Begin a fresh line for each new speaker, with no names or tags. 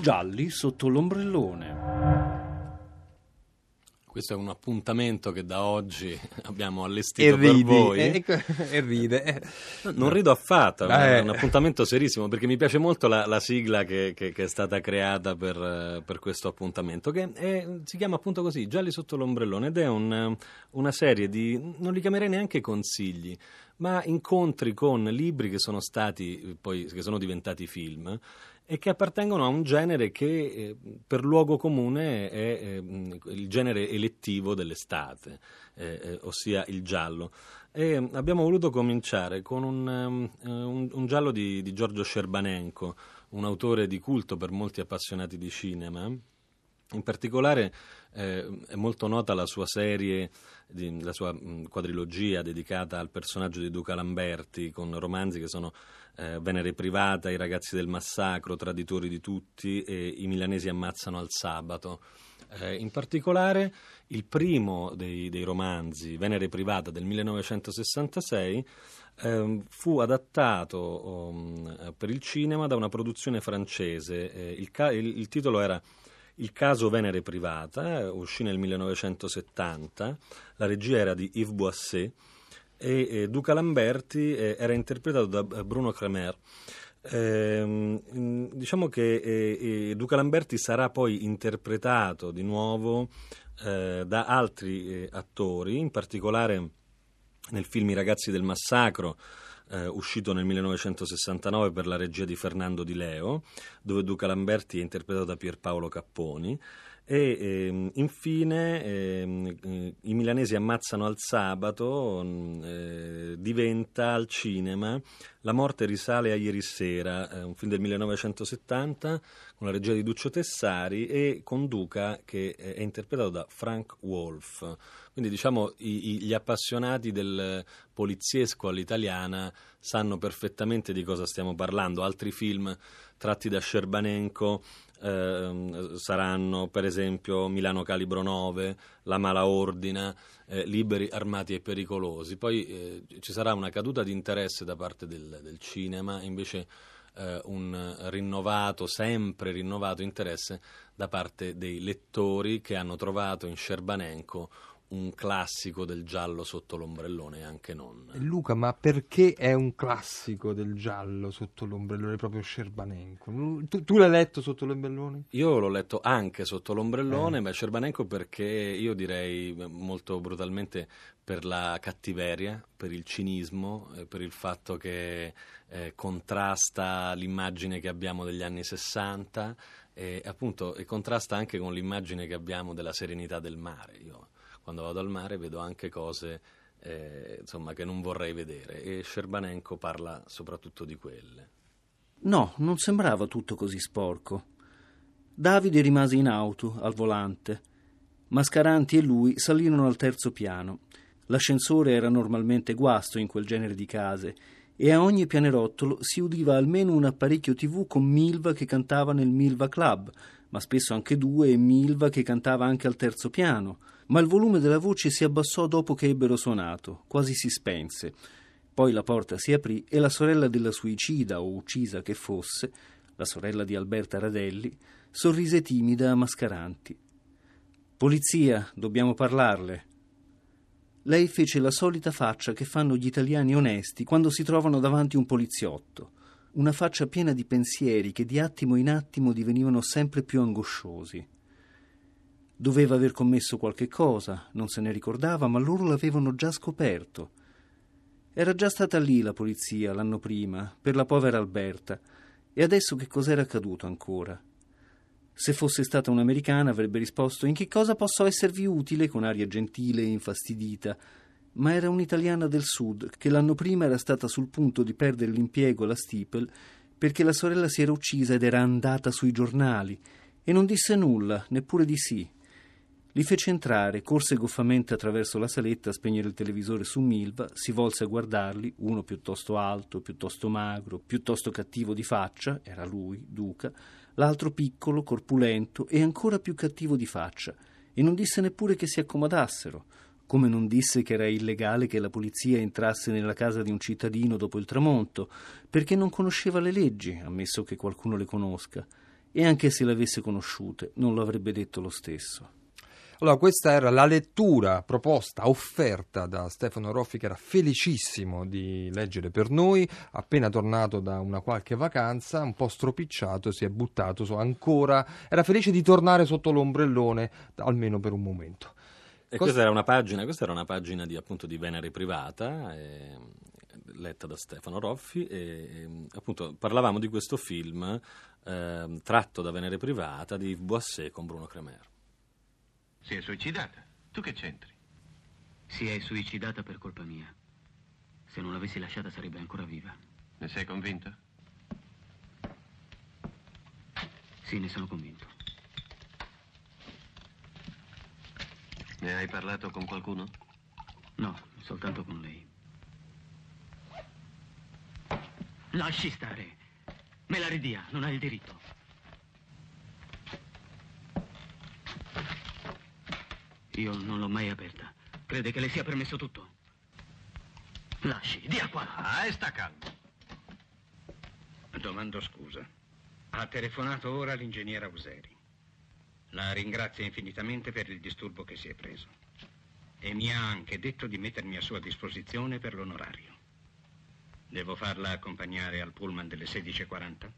Gialli sotto l'ombrellone.
Questo è un appuntamento che da oggi abbiamo allestito e ridi, per voi.
E, e ride.
Non rido affatto, è un appuntamento serissimo perché mi piace molto la, la sigla che, che, che, è stata creata per, per questo appuntamento, che è, si chiama appunto così, Gialli sotto l'ombrellone, ed è un, una serie di, non li chiamerei neanche consigli, ma incontri con libri che sono stati, poi che sono diventati film e che appartengono a un genere che eh, per luogo comune è eh, il genere elettivo dell'estate, eh, eh ossia il giallo. E abbiamo voluto cominciare con un, um, un, un giallo di, di, Giorgio Scerbanenko, un autore di culto per molti appassionati di cinema. In particolare eh, è molto nota la sua serie, di, la sua mh, quadrilogia dedicata al personaggio di Duca Lamberti, con romanzi che sono eh, Venere privata, I ragazzi del massacro, Traditori di tutti e I milanesi ammazzano al sabato. Eh, in particolare il primo dei, dei, romanzi, Venere privata del 1966, eh, fu adattato um, per il cinema da una produzione francese. Eh, il, ca- il, il, titolo era Il caso Venere privata, eh, uscì nel 1970, la regia era di Yves Boisset e eh, Duca Lamberti eh, era interpretato da Bruno Kremer. Eh, diciamo che eh, Duca Lamberti sarà poi interpretato di nuovo eh, da altri attori, in particolare nel film I ragazzi del massacro, uscito nel 1969 per la regia di Fernando Di Leo, dove Duca Lamberti è interpretato da Pierpaolo Capponi. E ehm, infine ehm, eh, i milanesi ammazzano al sabato, mm, eh, diventa al cinema La morte risale a ieri sera, eh, un film del 1970 con la regia di Duccio Tessari e con Duca che è interpretato da Frank Wolf. Quindi diciamo i, i, gli appassionati del poliziesco all'italiana sanno perfettamente di cosa stiamo parlando. Altri film tratti da Scerbanenko eh, saranno per esempio Milano Calibro 9, La Mala Ordina, eh, Liberi, Armati e Pericolosi. Poi eh, ci sarà una caduta di interesse da parte del, del cinema, invece eh, un rinnovato, sempre rinnovato interesse da parte dei lettori che hanno trovato in Scerbanenko un classico del giallo sotto l'ombrellone, anche non.
Luca, ma perché è un classico del giallo sotto l'ombrellone proprio Scerbanenko? Tu, tu l'hai letto sotto l'ombrellone?
Io l'ho letto anche sotto l'ombrellone, eh. ma Scerbanenko perché io direi molto brutalmente per la cattiveria, per il cinismo, per il fatto che eh, contrasta l'immagine che abbiamo degli anni 60 e appunto e contrasta anche con l'immagine che abbiamo della serenità del mare. Io quando vado al mare vedo anche cose eh, insomma, che non vorrei vedere e Scerbanenko parla soprattutto di quelle.
No, non sembrava tutto così sporco. Davide rimase in auto, al volante. Mascaranti e lui salirono al terzo piano. L'ascensore era normalmente guasto in quel genere di case e a ogni pianerottolo si udiva almeno un apparecchio tv con Milva che cantava nel Milva Club, ma spesso anche due e Milva che cantava anche al terzo piano ma il volume della voce si abbassò dopo che ebbero suonato, quasi si spense. Poi la porta si aprì e la sorella della suicida o uccisa che fosse, la sorella di Alberta Radelli, sorrise timida a Mascaranti. Polizia, dobbiamo parlarle. Lei fece la solita faccia che fanno gli italiani onesti quando si trovano davanti un poliziotto, una faccia piena di pensieri che di attimo in attimo divenivano sempre più angosciosi. Doveva aver commesso qualche cosa, non se ne ricordava, ma loro l'avevano già scoperto. Era già stata lì la polizia l'anno prima, per la povera Alberta, e adesso che cos'era accaduto ancora? Se fosse stata un'americana avrebbe risposto In che cosa posso esservi utile? con aria gentile e infastidita. Ma era un'italiana del sud che l'anno prima era stata sul punto di perdere l'impiego alla Stipel perché la sorella si era uccisa ed era andata sui giornali e non disse nulla, neppure di sì. Li fece entrare, corse goffamente attraverso la saletta a spegnere il televisore su Milva, si volse a guardarli, uno piuttosto alto, piuttosto magro, piuttosto cattivo di faccia, era lui, Duca, l'altro piccolo, corpulento e ancora più cattivo di faccia, e non disse neppure che si accomodassero, come non disse che era illegale che la polizia entrasse nella casa di un cittadino dopo il tramonto, perché non conosceva le leggi, ammesso che qualcuno le conosca e anche se le avesse conosciute non lo avrebbe detto lo stesso.
Allora, questa era la lettura proposta, offerta da Stefano Roffi, che era felicissimo di leggere per noi, appena tornato da una qualche vacanza, un po' stropicciato, si è buttato so, ancora, era felice di tornare sotto l'ombrellone, almeno per un momento.
E Cos- questa, era una pagina, questa era una pagina di, appunto, di Venere privata, eh, letta da Stefano Roffi, e appunto parlavamo di questo film eh, tratto da Venere privata di Boissé con Bruno Cremer.
Si è suicidata. Tu che c'entri?
Si è suicidata per colpa mia. Se non l'avessi lasciata sarebbe ancora viva.
Ne sei convinto?
Sì, ne sono convinto.
Ne hai parlato con qualcuno?
No, soltanto con lei. Lasci stare. Me la ridia, non ha il diritto. Io non l'ho mai aperta. Crede che le sia permesso tutto? Lasci, dia qua.
Ah, e sta calmo.
Domando scusa. Ha telefonato ora l'ingegnere Auseri. La ringrazio infinitamente per il disturbo che si è preso. E mi ha anche detto di mettermi a sua disposizione per l'onorario. Devo farla accompagnare al pullman delle 16.40?